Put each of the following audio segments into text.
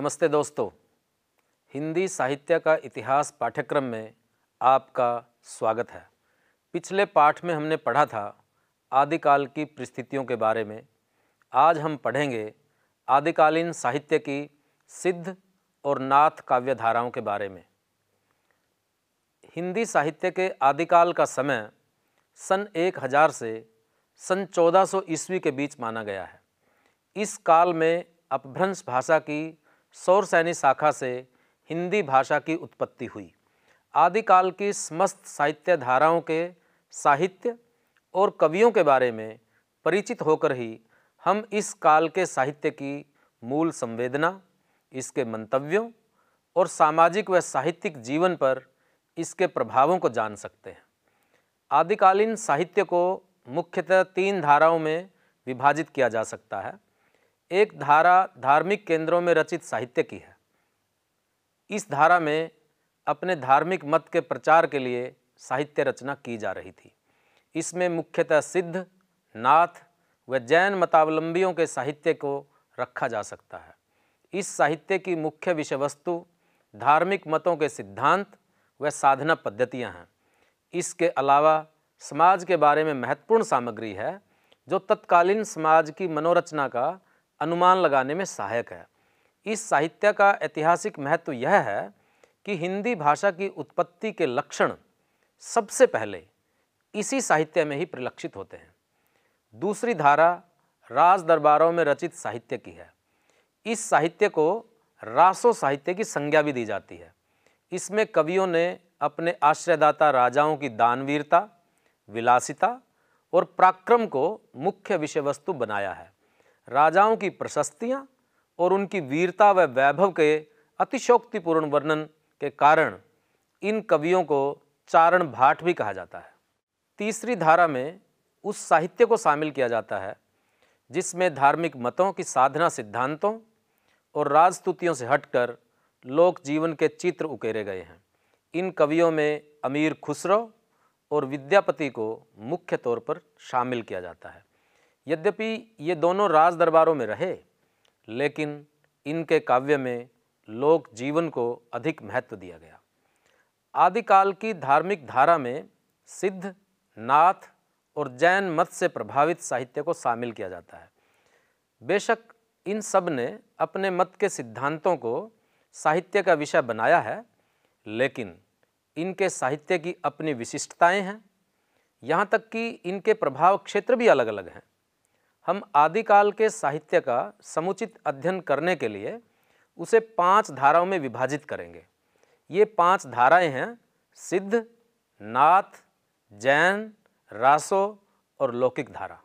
नमस्ते दोस्तों। हिंदी साहित्य का इतिहास पाठ्यक्रम में आपका स्वागत है। पिछले पाठ में हमने पढ़ा था आदिकाल की परिस्थितियों के बारे में। आज हम पढ़ेंगे आदिकालीन साहित्य की सिद्ध और नाथ काव्य धाराओं के बारे में। हिंदी साहित्य के आदिकाल का समय सन 1000 से सन 1400 ईस्वी के बीच माना गया है। इस काल में अपभ्रंश भाषा की सौरसैनी शाखा से हिंदी भाषा की उत्पत्ति हुई। आदिकाल की समस्त साहित्य धाराओं के साहित्य और कवियों के बारे में परिचित होकर ही हम इस काल के साहित्य की मूल संवेदना, इसके मंतव्यों और सामाजिक व साहित्यिक जीवन पर इसके प्रभावों को जान सकते हैं। आदिकालीन साहित्य को मुख्यतः तीन धाराओं में विभाजित किया जा सकता है। एक धारा धार्मिक केंद्रों में रचित साहित्य की है। इस धारा में अपने धार्मिक मत के प्रचार के लिए साहित्य रचना की जा रही थी। इसमें मुख्यतः सिद्ध, नाथ व जैन मतावलंबियों के साहित्य को रखा जा सकता है। इस साहित्य की मुख्य विषय वस्तु धार्मिक मतों के सिद्धांत व साधना पद्धतियाँ हैं। इसके अलावा समाज के बारे में महत्वपूर्ण सामग्री है, जो तत्कालीन समाज की मनोरचना का अनुमान लगाने में सहायक है। इस साहित्य का ऐतिहासिक महत्व यह है कि हिंदी भाषा की उत्पत्ति के लक्षण सबसे पहले इसी साहित्य में ही परिलक्षित होते हैं। दूसरी धारा राज दरबारों में रचित साहित्य की है। इस साहित्य को रासो साहित्य की संज्ञा भी दी जाती है। इसमें कवियों ने अपने आश्रयदाता राजाओं की दानवीरता, विलासिता और पराक्रम को मुख्य विषय वस्तु बनाया है। राजाओं की प्रशस्तियाँ और उनकी वीरता व वैभव के अतिशोक्तिपूर्ण वर्णन के कारण इन कवियों को चारण भाट भी कहा जाता है। तीसरी धारा में उस साहित्य को शामिल किया जाता है, जिसमें धार्मिक मतों की साधना सिद्धांतों और राजस्तुतियों से हटकर लोक जीवन के चित्र उकेरे गए हैं। इन कवियों में अमीर खुसरो और विद्यापति को मुख्य तौर पर शामिल किया जाता है। यद्यपि ये दोनों राज दरबारों में रहे, लेकिन इनके काव्य में लोक जीवन को अधिक महत्व दिया गया। आदिकाल की धार्मिक धारा में सिद्ध, नाथ और जैन मत से प्रभावित साहित्य को शामिल किया जाता है। बेशक इन सबने अपने मत के सिद्धांतों को साहित्य का विषय बनाया है, लेकिन इनके साहित्य की अपनी विशिष्टताएँ हैं। यहाँ तक कि इनके प्रभाव क्षेत्र भी अलग अलग हैं। हम आदिकाल के साहित्य का समुचित अध्ययन करने के लिए उसे पाँच धाराओं में विभाजित करेंगे। ये पाँच धाराएँ हैं, सिद्ध, नाथ, जैन, रासो और लौकिक धारा।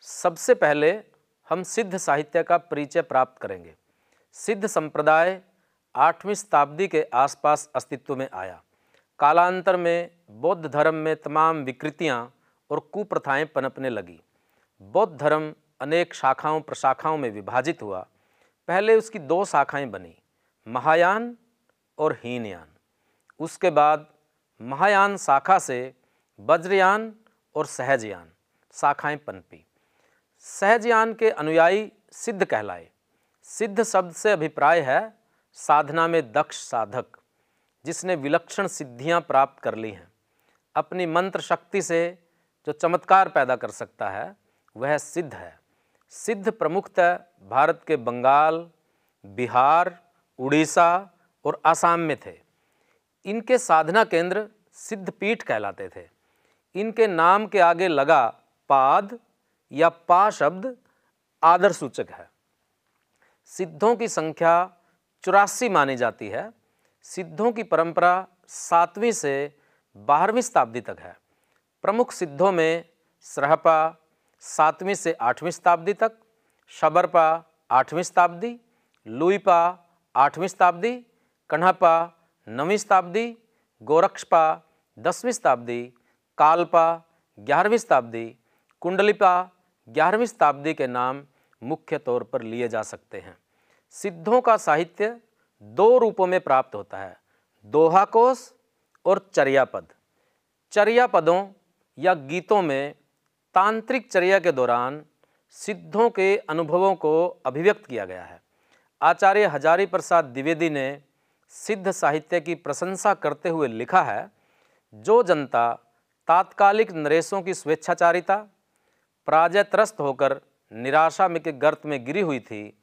सबसे पहले हम सिद्ध साहित्य का परिचय प्राप्त करेंगे। सिद्ध संप्रदाय आठवीं शताब्दी के आसपास अस्तित्व में आया। कालांतर में, बौद्ध धर्म में तमाम विकृतियाँ और कुप्रथाएँ पनपने लगी। बौद्ध धर्म अनेक शाखाओं, प्रशाखाओं में विभाजित हुआ। पहले उसकी दो शाखाएँ बनी, महायान और हीनयान। उसके बाद महायान शाखा से वज्रयान और सहजयान, शाखाएँ पनपी। सहजयान के अनुयायी सिद्ध कहलाए। सिद्ध शब्द से अभिप्राय है, साधना में दक्ष साधक, जिसने विलक्षण सिद्धियाँ प्राप्त कर ली हैं। अपनी मंत्र शक्ति से जो चमत्कार पैदा कर सकता है वह सिद्ध है। सिद्ध प्रमुखतः भारत के बंगाल, बिहार, उड़ीसा और आसाम में थे। इनके साधना केंद्र सिद्धपीठ कहलाते थे। इनके नाम के आगे लगा पाद या पा शब्द आदर सूचक है। सिद्धों की संख्या चौरासी मानी जाती है। सिद्धों की परंपरा सातवीं से बारहवीं शताब्दी तक है। प्रमुख सिद्धों में सरहपा सातवीं से आठवीं शताब्दी तक, शबरपा आठवीं शताब्दी, लुईपा आठवीं शताब्दी कन्हापा नवीं शताब्दी, गोरक्षपा दसवीं शताब्दी, कालपा ग्यारहवीं शताब्दी, कुंडलिपा ग्यारहवीं शताब्दी के नाम मुख्य तौर पर लिए जा सकते हैं। सिद्धों का साहित्य दो रूपों में प्राप्त होता है, दोहा कोश और चर्यापद। चर्यापदों या गीतों में तांत्रिक चर्या के दौरान सिद्धों के अनुभवों को अभिव्यक्त किया गया है। आचार्य हजारी प्रसाद द्विवेदी ने सिद्ध साहित्य की प्रशंसा करते हुए लिखा है, जो जनता तात्कालिक नरेशों की स्वेच्छाचारिता पराजय त्रस्त होकर निराशा में के गर्त में गिरी हुई थी,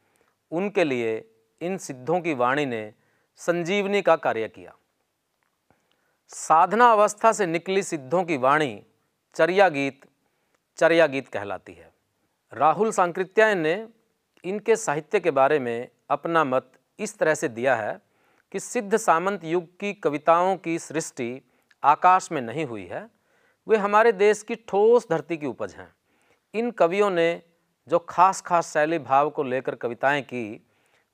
उनके लिए इन सिद्धों की वाणी ने संजीवनी का कार्य किया। साधना अवस्था से निकली सिद्धों की वाणी, चर्या गीत चर्या गीत कहलाती है। राहुल सांकृत्यायन ने इनके साहित्य के बारे में अपना मत इस तरह से दिया है कि सिद्ध सामंत युग की कविताओं की सृष्टि आकाश में नहीं हुई है। वे हमारे देश की ठोस धरती की उपज हैं। इन कवियों ने जो खास खास शैली भाव को लेकर कविताएँ की,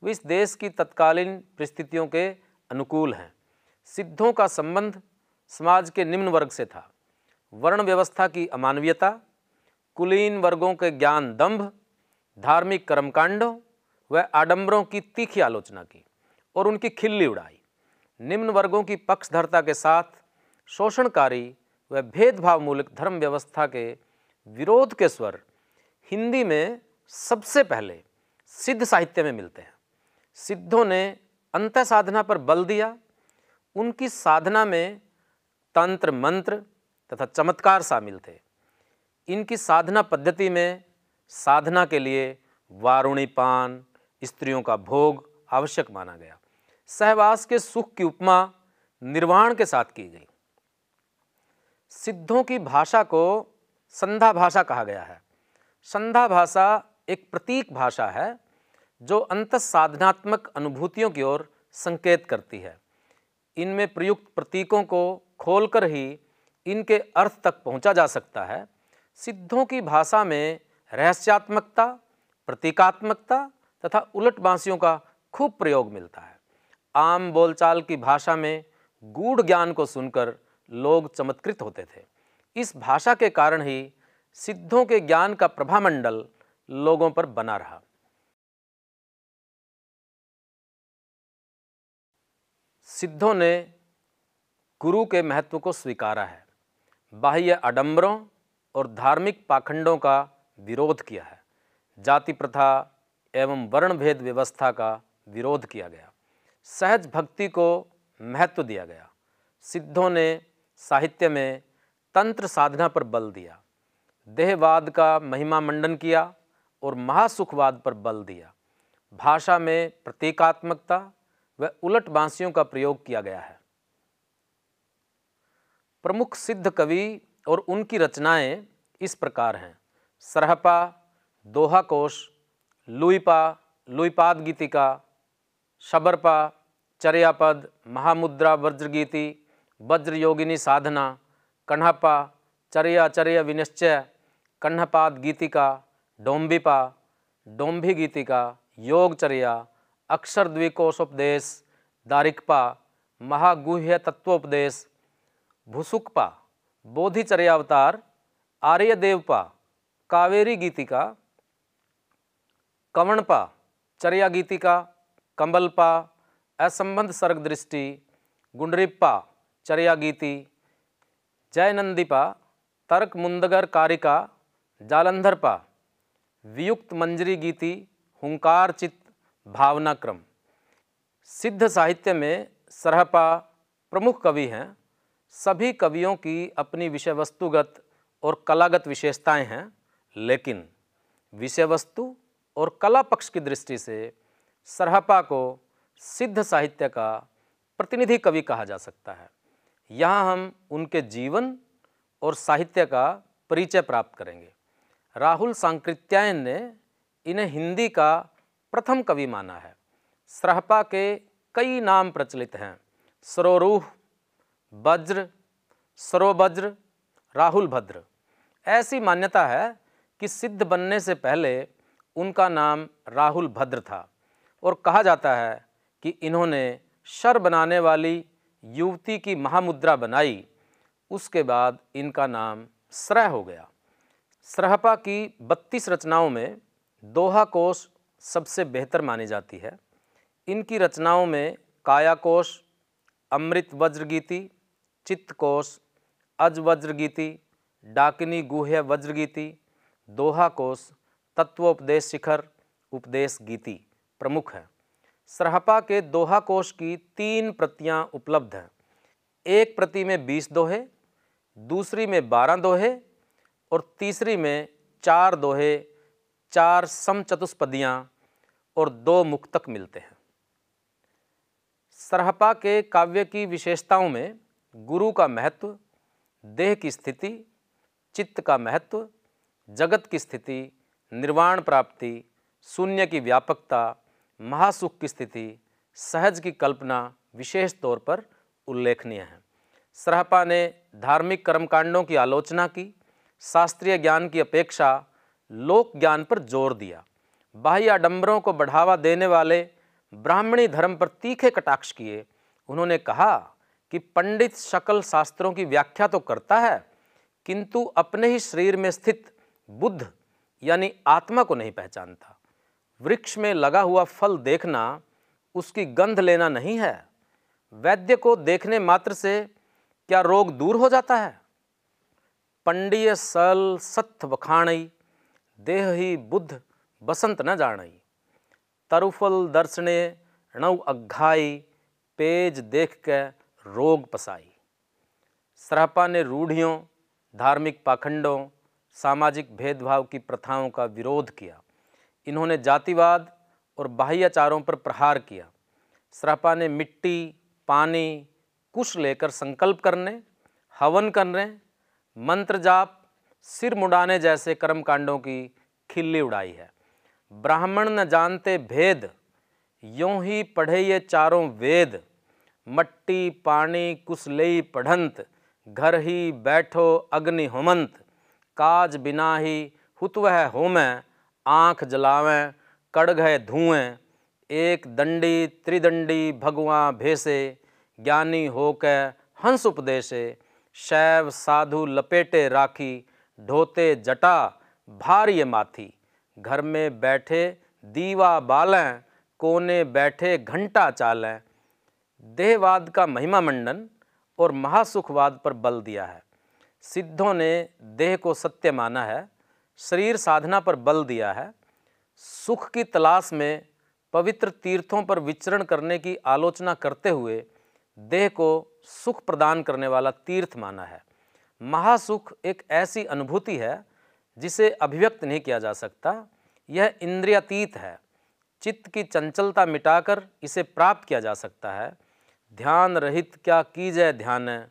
वे इस देश की तत्कालीन परिस्थितियों के अनुकूल हैं। सिद्धों का संबंध समाज के निम्न वर्ग से था। वर्ण व्यवस्था की अमानवीयता कुलीन वर्गों के ज्ञान दंभ, धार्मिक कर्मकांडों व आडंबरों की तीखी आलोचना की और उनकी खिल्ली उड़ाई। निम्न वर्गों की पक्षधरता के साथ शोषणकारी व भेदभाव मूलक धर्म व्यवस्था के विरोध के स्वर हिंदी में सबसे पहले सिद्ध साहित्य में मिलते हैं। सिद्धों ने अंत साधना पर बल दिया। उनकी साधना में तंत्र मंत्र तथा चमत्कार शामिल थे। इनकी साधना पद्धति में साधना के लिए वारुणी पान स्त्रियों का भोग आवश्यक माना गया। सहवास के सुख की उपमा निर्वाण के साथ की गई। सिद्धों की भाषा को संधा भाषा कहा गया है। संधा भाषा एक प्रतीक भाषा है, जो अंत साधनात्मक अनुभूतियों की ओर संकेत करती है। इनमें प्रयुक्त प्रतीकों को खोलकर ही इनके अर्थ तक पहुँचा जा सकता है। सिद्धों की भाषा में रहस्यात्मकता, प्रतीकात्मकता तथा उलट बांसियों का खूब प्रयोग मिलता है। आम बोलचाल की भाषा में गूढ़ ज्ञान को सुनकर लोग चमत्कृत होते थे। इस भाषा के कारण ही सिद्धों के ज्ञान का प्रभामंडल लोगों पर बना रहा। सिद्धों ने गुरु के महत्व को स्वीकारा है। बाह्य आडंबरों और धार्मिक पाखंडों का विरोध किया है। जाति प्रथा एवं वर्ण भेद व्यवस्था का विरोध किया गया। सहज भक्ति को महत्व दिया गया। सिद्धों ने साहित्य में तंत्र साधना पर बल दिया। देहवाद का महिमा मंडन किया और महासुखवाद पर बल दिया। भाषा में प्रतीकात्मकता व उलट बांसियों का प्रयोग किया गया है। प्रमुख सिद्ध कवि और उनकी रचनाएँ इस प्रकार हैं। सरहपा दोहा कोश लुईपा लुईपाद गीतिका शबरपा, चर्यापद, महामुद्रा वज्रगीति वज्र योगिनी साधना कन्हपा चर्याचर्य विनिश्चय कन्हपाद गीतिका डोम्बिपा डोम्भी गीतिका योगचर्या अक्षर द्विकोशोपदेश दारिकपा महागुह्य तत्वोपदेश भुसुकपा। बोधिचर्यावतार आर्यदेवपा कावेरी गीतिका, कवणपा चर्या गीतिका, कंबलपा असंबंध सर्ग दृष्टि गुंडरिप्पा चर्या गीति, जयनंदीपा तर्क मुंदगर कारिका, जालंधरपा वियुक्त मंजरी गीति हुंकार चित्त भावना क्रम सिद्ध साहित्य में सरहपा प्रमुख कवि हैं। सभी कवियों की अपनी विषय वस्तुगत और कलागत विशेषताएँ हैं, लेकिन विषय वस्तु और कला पक्ष की दृष्टि से सरहपा को सिद्ध साहित्य का प्रतिनिधि कवि कहा जा सकता है। यहाँ हम उनके जीवन और साहित्य का परिचय प्राप्त करेंगे। राहुल सांकृत्यायन ने इन्हें हिंदी का प्रथम कवि माना है। सरहपा के कई नाम प्रचलित हैं। सरोरूह वज्र सरोवज्र राहुल भद्र ऐसी मान्यता है कि सिद्ध बनने से पहले उनका नाम राहुल भद्र था और कहा जाता है कि इन्होंने शर बनाने वाली युवती की महामुद्रा बनाई। उसके बाद इनका नाम श्रय हो गया। श्रहपा की बत्तीस रचनाओं में दोहा कोश सबसे बेहतर मानी जाती है। इनकी रचनाओं में कायाकोश अमृत वज्रगीति चित्तकोश, अज वज्रगीति, डाकिनी गुह्य वज्रगीति दोहा कोश तत्वोपदेश शिखर, उपदेश गीति प्रमुख है। सरहपा के दोहा कोश की तीन प्रतियाँ उपलब्ध हैं। एक प्रति में बीस दोहे, दूसरी में बारह दोहे और तीसरी में चार दोहे, चार समचतुष्पदियाँ और दो मुक्तक मिलते हैं। सरहपा के काव्य की विशेषताओं में गुरु का महत्व, देह की स्थिति, चित्त का महत्व, जगत की स्थिति, निर्वाण प्राप्ति, शून्य की व्यापकता, महासुख की स्थिति, सहज की कल्पना विशेष तौर पर उल्लेखनीय है। सरहपा ने धार्मिक कर्मकांडों की आलोचना की, शास्त्रीय ज्ञान की अपेक्षा लोक ज्ञान पर ज़ोर दिया। बाह्य आडंबरों को बढ़ावा देने वाले ब्राह्मणी धर्म पर तीखे कटाक्ष किए। उन्होंने कहा कि पंडित शकल शास्त्रों की व्याख्या तो करता है, किंतु अपने ही शरीर में स्थित बुद्ध, यानी आत्मा को नहीं पहचानता। वृक्ष में लगा हुआ फल देखना, उसकी गंध लेना नहीं है। वैद्य को देखने मात्र से क्या रोग दूर हो जाता है? पंडीय सल सत्थ वखाणई, देह ही बुद्ध बसंत न जानई तरुफल दर्शने णव अघाई पेज देख के रोग पसाई सरहपा ने रूढ़ियों, धार्मिक पाखंडों, सामाजिक भेदभाव की प्रथाओं का विरोध किया। इन्होंने जातिवाद और बाह्याचारों पर प्रहार किया। सरहपा ने मिट्टी, पानी, कुश लेकर संकल्प करने, हवन करने, मंत्र जाप, सिर मुड़ाने जैसे कर्मकांडों की खिल्ली उड़ाई है। ब्राह्मण न जानते भेद, यों ही पढ़े ये चारों वेद। मट्टी पानी कुसलई पढ़ंत, घर ही बैठो अग्नि होमंत। काज बिना ही हुतवह होमें, आँख जलावें, कड़घ धुएँ। एक दंडी त्रिदंडी भगवां भेसे, ज्ञानी होके हंस उपदेशे। शैव साधु लपेटे राखी, ढोते जटा भार्य माथी। घर में बैठे दीवा बालें, कोने बैठे घंटा चालें। देहवाद का महिमा मंडन और महासुखवाद पर बल दिया है। सिद्धों ने देह को सत्य माना है, शरीर साधना पर बल दिया है। सुख की तलाश में पवित्र तीर्थों पर विचरण करने की आलोचना करते हुए देह को सुख प्रदान करने वाला तीर्थ माना है। महासुख एक ऐसी अनुभूति है जिसे अभिव्यक्त नहीं किया जा सकता। यह इंद्रियातीत है। चित्त की चंचलता मिटाकर इसे प्राप्त किया जा सकता है। ध्यान रहित क्या की जाए ध्यान,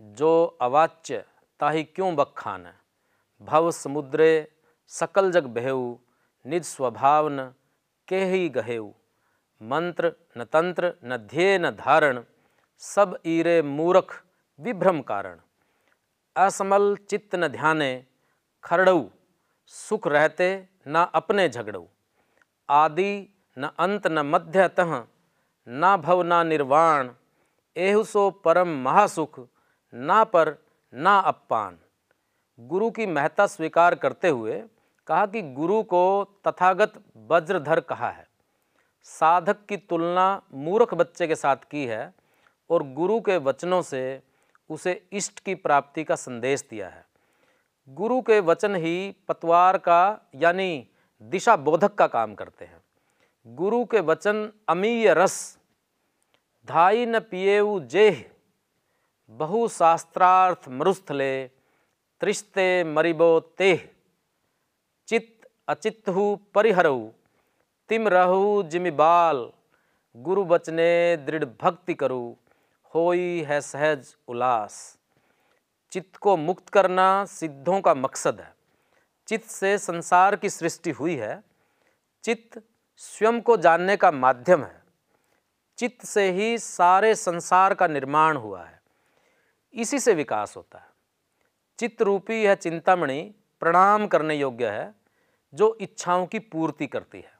जो अवाच्य ताही क्यों बखान? भव समुद्रे सकल जग बहेऊ, निज स्वभाव न के ही गहेऊ। मंत्र न तंत्र न ध्येय न धारण, सब ईरे मूरख विभ्रम कारण। असमल चित्त न ध्याने, खरड़ऊ, सुख रहते न अपने झगड़ऊ। आदि न अंत न मध्यतः, ना भव ना निर्वाण एहुसो परम महासुख, ना पर ना अपान गुरु की महत्ता स्वीकार करते हुए कहा कि गुरु को तथागत वज्रधर कहा है। साधक की तुलना मूर्ख बच्चे के साथ की है और गुरु के वचनों से उसे इष्ट की प्राप्ति का संदेश दिया है। गुरु के वचन ही पतवार का यानी दिशा बोधक का काम करते हैं। गुरु के वचन अमीय रस धाई न पिएऊ जेह। बहु शास्त्रार्थ मरुस्थले त्रिस्ते मरिबो तेह। चित्त अचित्हु परिहरऊ, तिम रहु जिमिबाल गुरु बचने दृढ़ भक्ति करू, होई है सहज उल्लास चित्त को मुक्त करना सिद्धों का मकसद है। चित्त से संसार की सृष्टि हुई है। चित्त स्वयं को जानने का माध्यम है। चित्त से ही सारे संसार का निर्माण हुआ है। इसी से विकास होता है। चित्त रूपी यह चिंतामणि, प्रणाम करने योग्य है, जो इच्छाओं की पूर्ति करती है।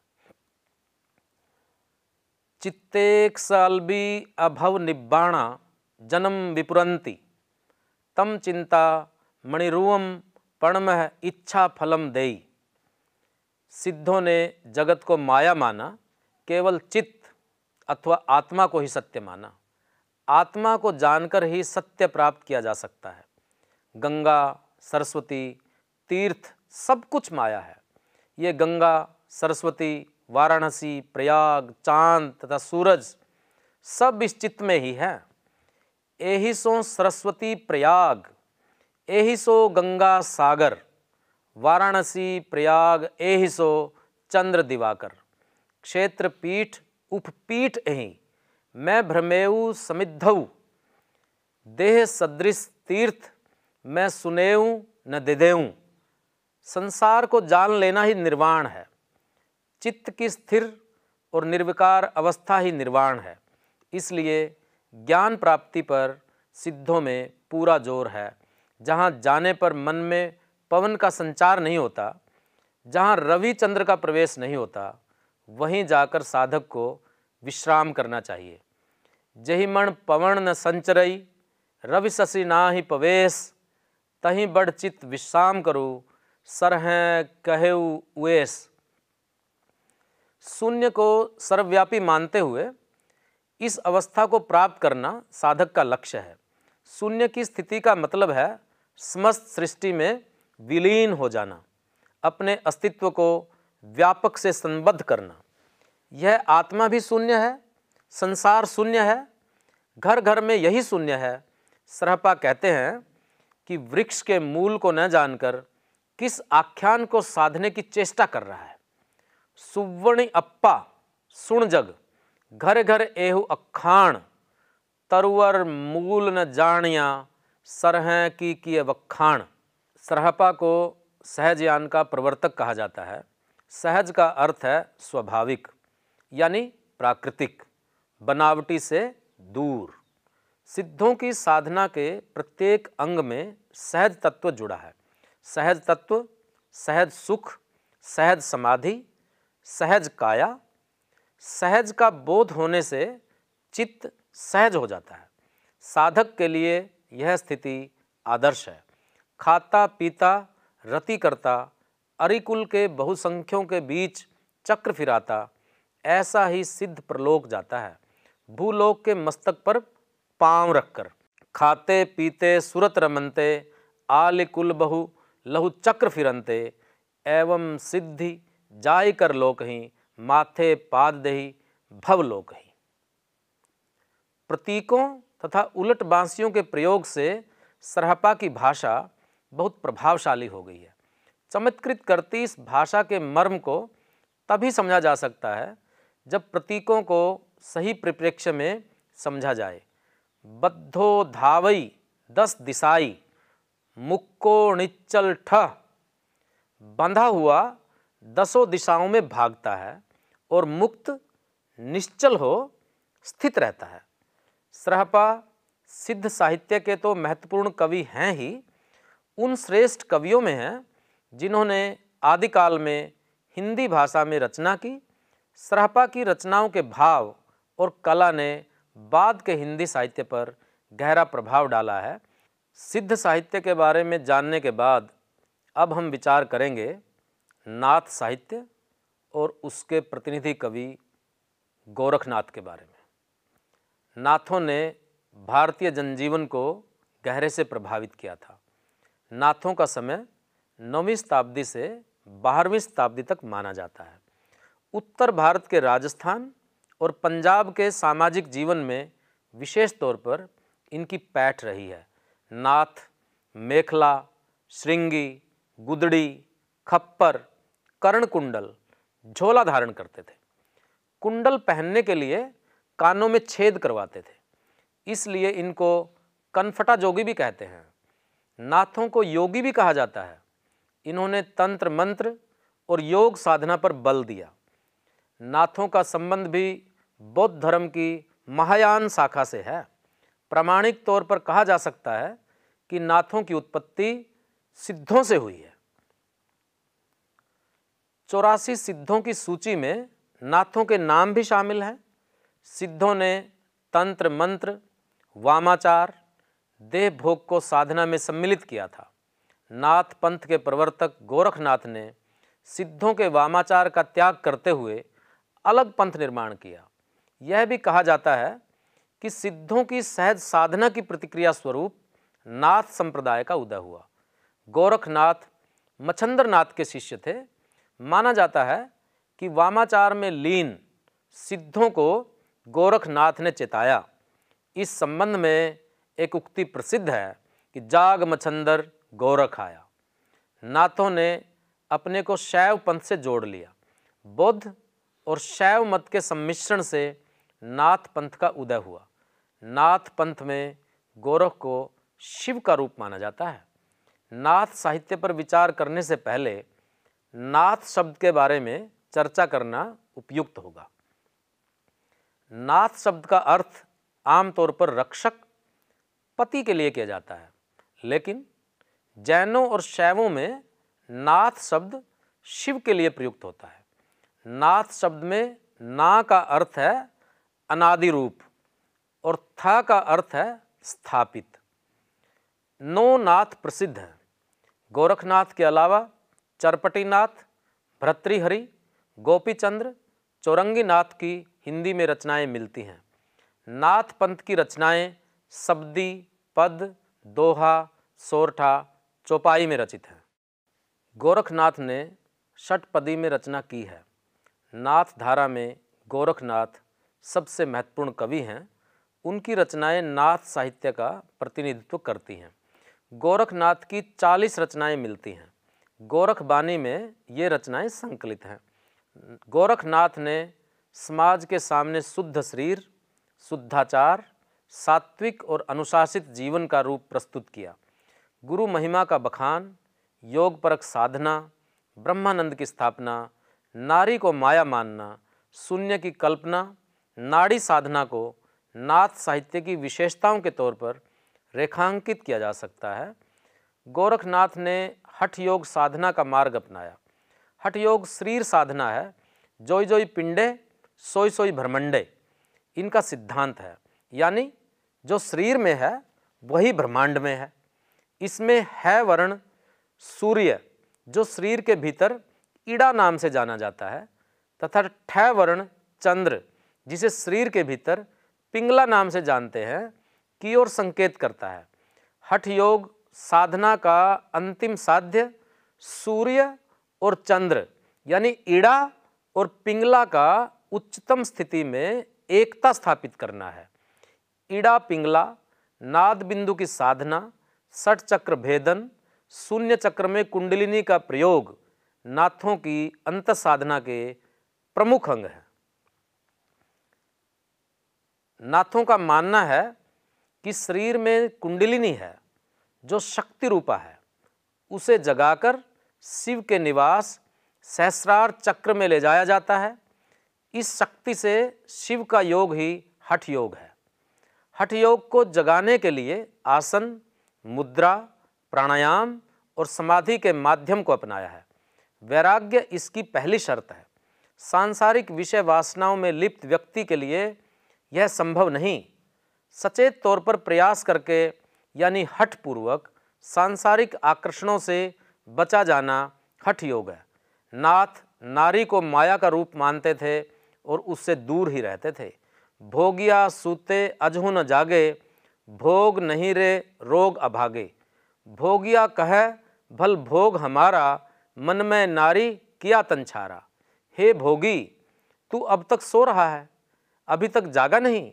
चित्तेक सालबी अभव निब्बाणा, जन्म विपुरंती। तम चिंता मणिरुवम पणमह इच्छा फलम देई। सिद्धों ने जगत को माया माना, केवल चित्त अथवा आत्मा को ही सत्य माना। आत्मा को जानकर ही सत्य प्राप्त किया जा सकता है। गंगा, सरस्वती, तीर्थ, सब कुछ माया है। ये गंगा, सरस्वती, वाराणसी, प्रयाग, चाँद तथा सूरज सब इस चित्त में ही है। एही सो सरस्वती प्रयाग, एही सो गंगा सागर, वाराणसी प्रयाग, एही सो चंद्र दिवाकर। क्षेत्र पीठ उपपीठ एही मैं भ्रमेऊ समिद्धऊ। देह सदृश तीर्थ, मैं सुनेऊ न दिदेऊँ। संसार को जान लेना ही निर्वाण है। चित्त की स्थिर और निर्विकार अवस्था ही निर्वाण है। इसलिए ज्ञान प्राप्ति पर सिद्धों में पूरा ज़ोर है। जहाँ जाने पर मन में पवन का संचार नहीं होता, जहाँ रवि चंद्र का प्रवेश नहीं होता वहीं जाकर साधक को विश्राम करना चाहिए। जही मण पवन न संचरई, रवि शशि ना ही पवेश तहीं बड़ चित्त विश्राम करो, सरह कहे उस शून्य को सर्वव्यापी मानते हुए इस अवस्था को प्राप्त करना साधक का लक्ष्य है। शून्य की स्थिति का मतलब है, समस्त सृष्टि में विलीन हो जाना, अपने अस्तित्व को व्यापक से संबद्ध करना। यह आत्मा भी शून्य है, संसार शून्य है घर घर में यही शून्य है। सरहपा कहते हैं कि वृक्ष के मूल को न जानकर किस आख्यान को साधने की चेष्टा कर रहा है। सुवर्णी अप्पा सुण जग घर घर एहु अखाण, तरुवर मूल न जानिया सरह की किए वखाण। सरहपा को सहजयान का प्रवर्तक कहा जाता है। सहज का अर्थ है स्वाभाविक, यानी प्राकृतिक, बनावटी से दूर। सिद्धों की साधना के प्रत्येक अंग में सहज तत्व जुड़ा है। सहज तत्व, सहज सुख, सहज समाधि, सहज काया, सहज का बोध होने से चित्त सहज हो जाता है। साधक के लिए यह स्थिति आदर्श है। खाता पीता रति करता अरिकुल के बहुसंख्यों के बीच चक्र फिराता, ऐसा ही सिद्ध प्रलोक जाता है। भूलोक के मस्तक पर पाँव रखकर, खाते पीते सुरत रमनते आल कुल बहु लहु चक्र फिरंते एवं सिद्धि जाय कर लोक ही, माथे पाद दही भव लोक ही। प्रतीकों तथा उलट बांसियों के प्रयोग से सरहपा की भाषा बहुत प्रभावशाली हो गई है। चमत्कृत करती इस भाषा के मर्म को, तभी समझा जा सकता है, जब प्रतीकों को सही परिप्रेक्ष्य में समझा जाए। बद्धो धावई, दस दिशाई मुक्को निच्चल ठ बंधा हुआ, दसों दिशाओं में भागता है और मुक्त, निश्चल हो, स्थित रहता है। सरहपा, सिद्ध साहित्य के तो महत्वपूर्ण कवि हैं ही, उन श्रेष्ठ कवियों में हैं जिन्होंने आदिकाल में हिंदी भाषा में रचना की, सरहपा की रचनाओं के भाव और कला ने बाद के हिंदी साहित्य पर गहरा प्रभाव डाला है। सिद्ध साहित्य के बारे में जानने के बाद अब हम विचार करेंगे नाथ साहित्य और उसके प्रतिनिधि कवि गोरखनाथ के बारे में। नाथों ने भारतीय जनजीवन को गहरे से प्रभावित किया था। नाथों का समय नौवीं शताब्दी से बारहवीं शताब्दी तक माना जाता है। उत्तर भारत के राजस्थान और पंजाब के सामाजिक जीवन में विशेष तौर पर इनकी पैठ रही है। नाथ, मेखला, श्रृंगी, गुदड़ी, खप्पर कर्ण कुंडल झोला धारण करते थे। कुंडल पहनने के लिए कानों में छेद करवाते थे। इसलिए इनको कनफटा जोगी भी कहते हैं। नाथों को योगी भी कहा जाता है। इन्होंने तंत्र मंत्र और योग साधना पर बल दिया। नाथों का संबंध भी बौद्ध धर्म की महायान शाखा से है। प्रामाणिक तौर पर कहा जा सकता है कि नाथों की उत्पत्ति सिद्धों से हुई है। चौरासी सिद्धों की सूची में नाथों के नाम भी शामिल हैं। सिद्धों ने तंत्र मंत्र, वामाचार, देह भोग को साधना में सम्मिलित किया था। नाथ पंथ के प्रवर्तक गोरखनाथ ने सिद्धों के वामाचार का त्याग करते हुए अलग पंथ निर्माण किया। यह भी कहा जाता है कि सिद्धों की सहज साधना की प्रतिक्रिया स्वरूप नाथ संप्रदाय का उदय हुआ। गोरखनाथ मच्छंद्रनाथ के शिष्य थे। माना जाता है कि वामाचार में लीन सिद्धों को गोरखनाथ ने चेताया। इस संबंध में एक उक्ति प्रसिद्ध है कि जाग मछंदर गोरख आया। नाथों ने अपने को शैव पंथ से जोड़ लिया। बौद्ध और शैव मत के सम्मिश्रण से नाथ पंथ का उदय हुआ। नाथ पंथ में गोरख को शिव का रूप माना जाता है। नाथ साहित्य पर विचार करने से पहले नाथ शब्द के बारे में चर्चा करना उपयुक्त होगा। नाथ शब्द का अर्थ आमतौर पर रक्षक पति के लिए किया जाता है, लेकिन जैनों और शैवों में नाथ शब्द शिव के लिए प्रयुक्त होता है। नाथ शब्द में ना का अर्थ है अनादि रूप और था का अर्थ है स्थापित। नौ नाथ प्रसिद्ध हैं। गोरखनाथ के अलावा चरपटीनाथ भ्रतृहरि गोपीचंद्र, चौरंगीनाथ की हिंदी में रचनाएँ मिलती हैं। नाथ पंथ की रचनाएँ शब्दी, पद, दोहा, सोरठा चौपाई में रचित हैं। गोरखनाथ ने षटपदी में रचना की है। नाथ धारा में गोरखनाथ सबसे महत्वपूर्ण कवि हैं। उनकी रचनाएँ नाथ साहित्य का प्रतिनिधित्व करती हैं। गोरखनाथ की चालीस रचनाएँ मिलती हैं। गोरख बानी में ये रचनाएँ संकलित हैं। गोरखनाथ ने समाज के सामने शुद्ध शरीर, शुद्धाचार, सात्विक और अनुशासित जीवन का रूप प्रस्तुत किया। गुरु महिमा का बखान, योग परक साधना, ब्रह्मानंद की स्थापना, नारी को माया मानना, शून्य की कल्पना, नाड़ी साधना को नाथ साहित्य की विशेषताओं के तौर पर रेखांकित किया जा सकता है। गोरखनाथ ने हठ योग साधना का मार्ग अपनाया। हठ योग शरीर साधना है। जोई जोई पिंडे, सोई सोई ब्रह्मंडे, इनका सिद्धांत है। यानी जो शरीर में है, वही ब्रह्मांड में है। इसमें है वर्ण सूर्य, जो शरीर के भीतर ईड़ा नाम से जाना जाता है, तथा ठय वर्ण चंद्र, जिसे शरीर के भीतर पिंगला नाम से जानते हैं, की ओर संकेत करता है। हठ योग साधना का अंतिम साध्य सूर्य और चंद्र, यानी ईड़ा और पिंगला का उच्चतम स्थिति में एकता स्थापित करना है। ईड़ा पिंगला, नाद बिंदु की साधना सठ चक्र भेदन, शून्य चक्र में कुंडलिनी का प्रयोग नाथों की अंत साधना के प्रमुख अंग है। नाथों का मानना है कि शरीर में कुंडलिनी है, जो शक्ति रूपा है। उसे जगाकर शिव के निवास सहस्रार चक्र में ले जाया जाता है। इस शक्ति से शिव का योग ही हठ योग है। हठ योग को जगाने के लिए आसन मुद्रा, प्राणायाम और समाधि के माध्यम को अपनाया है। वैराग्य इसकी पहली शर्त है। सांसारिक विषय वासनाओं में लिप्त व्यक्ति के लिए यह संभव नहीं। सचेत तौर पर प्रयास करके, यानी हठ पूर्वक सांसारिक आकर्षणों से बचा जाना हठ योग है। नाथ, नारी को माया का रूप मानते थे और उससे दूर ही रहते थे। भोगिया, सूते, अजहु न जागे भोग नहीं रे, रोग अभागे। भोगिया कह, भल भोग हमारा, मन में नारी किया तंछारा। हे भोगी, तू अब तक सो रहा है, अभी तक जागा नहीं।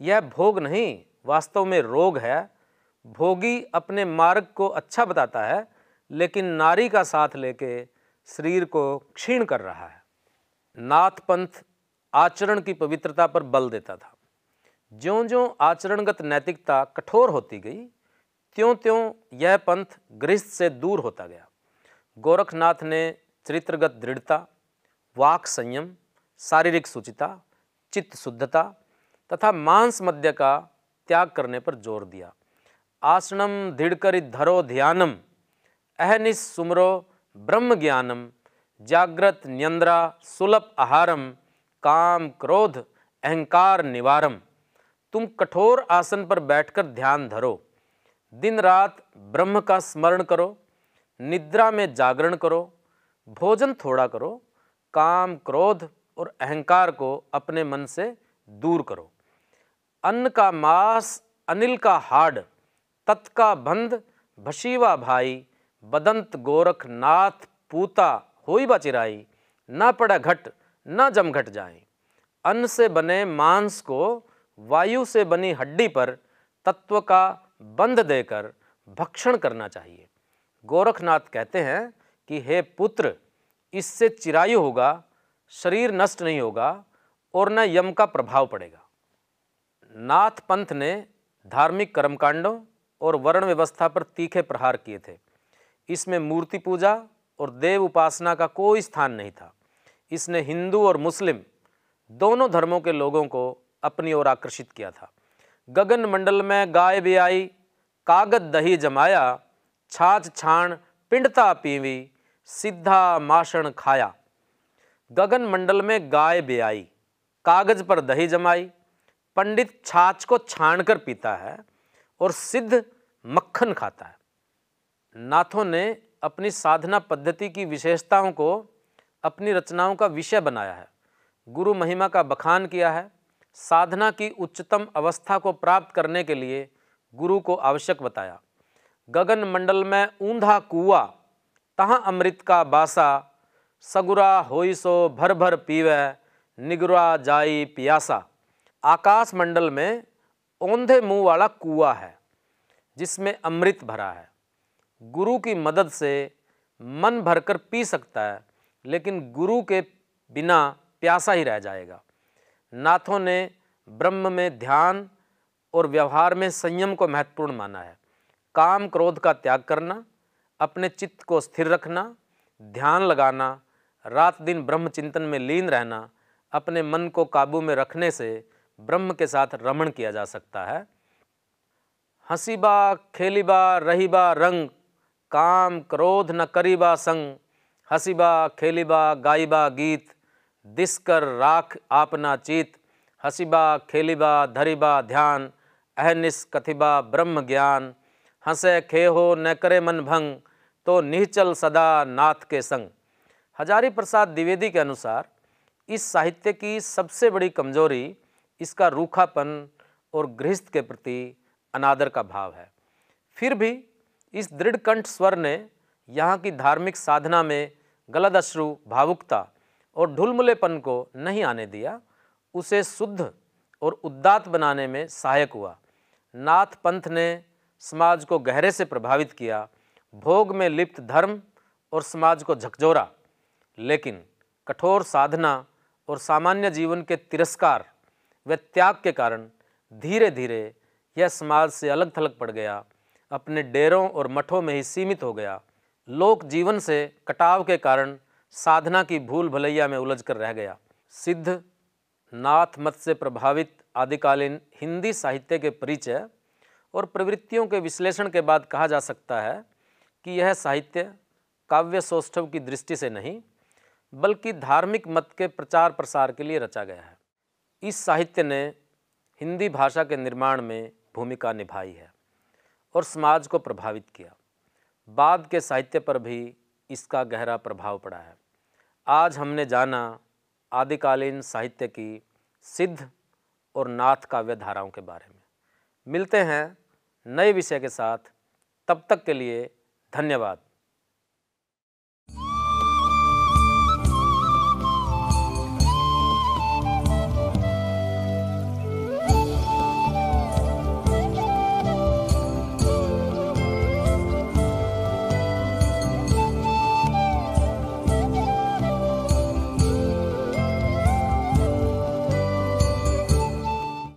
यह भोग नहीं, वास्तव में रोग है। भोगी अपने मार्ग को अच्छा बताता है, लेकिन नारी का साथ लेके शरीर को क्षीण कर रहा है। नाथ पंथ आचरण की पवित्रता पर बल देता था। ज्यों ज्यों आचरणगत नैतिकता कठोर होती गई त्यों त्यों यह पंथ गृहस्थ से दूर होता गया। गोरखनाथ ने चरित्रगत दृढ़ता, वाक संयम, शारीरिक सुचिता चित्त शुद्धता तथा मांस मध्य का त्याग करने पर ज़ोर दिया। आसनम दृढ़ धरो ध्यानम अहनिस सुमरो ब्रह्म ज्ञानम जागृत न्यंद्रा सुलभ आहारम, काम क्रोध अहंकार निवारम। तुम कठोर आसन पर बैठकर ध्यान धरो। दिन रात ब्रह्म का स्मरण करो। निद्रा में जागरण करो। भोजन थोड़ा करो। काम क्रोध और अहंकार को अपने मन से दूर करो। अन्न का मांस, अनिल का हाड, तत् का बंध, भशीवा भाई, बदंत गोरख, नाथ, पूता, होई बचिराई, न पड़ा घट, न जम घट जाए। अन्न से बने मांस को वायु से बनी हड्डी पर तत्व का बंध देकर भक्षण करना चाहिए। गोरखनाथ कहते हैं कि, हे पुत्र, इससे चिरायु होगा, शरीर नष्ट नहीं होगा और न यम का प्रभाव पड़ेगा। नाथ पंथ ने धार्मिक कर्मकांडों और वर्ण व्यवस्था पर तीखे प्रहार किए थे। इसमें मूर्ति पूजा और देव उपासना का कोई स्थान नहीं था। इसने हिंदू और मुस्लिम, दोनों धर्मों के लोगों को अपनी ओर आकर्षित किया था। गगन मंडल में गाय भी आई कागज़ दही जमाया, छाछ छाण, पिंडता पीवी, सिद्धा माषण खाया। गगन मंडल में गाय ब्याई, कागज़ पर दही जमाई, पंडित छाछ को छाण कर पीता है और सिद्ध मक्खन खाता है। नाथों ने अपनी साधना पद्धति की विशेषताओं को, अपनी रचनाओं का विषय बनाया है। गुरु महिमा का बखान किया है। साधना की उच्चतम अवस्था को प्राप्त करने के लिए गुरु को आवश्यक बताया। गगन मंडल में ऊंधा कुआ, तहाँ अमृत का बासा, सगुरा होइसो भर भर पीवे, निगरा जाई पियासा। आकाश मंडल में औंधे मुँह वाला कुआ है, जिसमें अमृत भरा है। गुरु की मदद से मन भरकर पी सकता है, लेकिन गुरु के बिना प्यासा ही रह जाएगा। नाथों ने ब्रह्म में ध्यान और व्यवहार में संयम को महत्वपूर्ण माना है। काम क्रोध का त्याग करना, अपने चित्त को स्थिर रखना, ध्यान लगाना, रात दिन ब्रह्म चिंतन में लीन रहना, अपने मन को काबू में रखने से ब्रह्म के साथ रमण किया जा सकता है। हंसीबा, खेलीबा, रहीबा, रंग, काम, क्रोध न करीबा संग, हसीबा, खेलीबा, गाईबा, गीत दिसकर राख आपना चीत। हसीबा, खेलिबा, धरिबा, ध्यान। अहनिस कथिबा, ब्रह्म ज्ञान। हंसे खे हो न करे मन भंग। तो निहचल सदा नाथ के संग। हजारी प्रसाद द्विवेदी के अनुसार, इस साहित्य की सबसे बड़ी कमज़ोरी इसका रूखापन और गृहस्थ के प्रति अनादर का भाव है। फिर भी इस दृढ़ कंठ स्वर ने यहाँ की धार्मिक साधना में गलत अश्रु, भावुकता और ढुलमुलेपन को नहीं आने दिया, उसे शुद्ध और उद्दात बनाने में सहायक हुआ। नाथ पंथ ने समाज को गहरे से प्रभावित किया, भोग में लिप्त धर्म और समाज को झकझोरा। लेकिन कठोर साधना और सामान्य जीवन के तिरस्कार व त्याग के कारण धीरे धीरे यह समाज से अलग थलग पड़ गया, अपने डेरों और मठों में ही सीमित हो गया। लोक जीवन से कटाव के कारण साधना की भूल भलैया में उलझ कर रह गया। सिद्ध नाथ मत से प्रभावित आदिकालीन हिंदी साहित्य के परिचय और प्रवृत्तियों के विश्लेषण के बाद कहा जा सकता है कि यह साहित्य काव्य सौष्ठव की दृष्टि से नहीं, बल्कि धार्मिक मत के प्रचार प्रसार के लिए रचा गया है। इस साहित्य ने हिंदी भाषा के निर्माण में भूमिका निभाई है और समाज को प्रभावित किया। बाद के साहित्य पर भी इसका गहरा प्रभाव पड़ा है। आज हमने जाना आदिकालीन साहित्य की सिद्ध और नाथ काव्य धाराओं के बारे में। मिलते हैं नए विषय के साथ। तब तक के लिए धन्यवाद।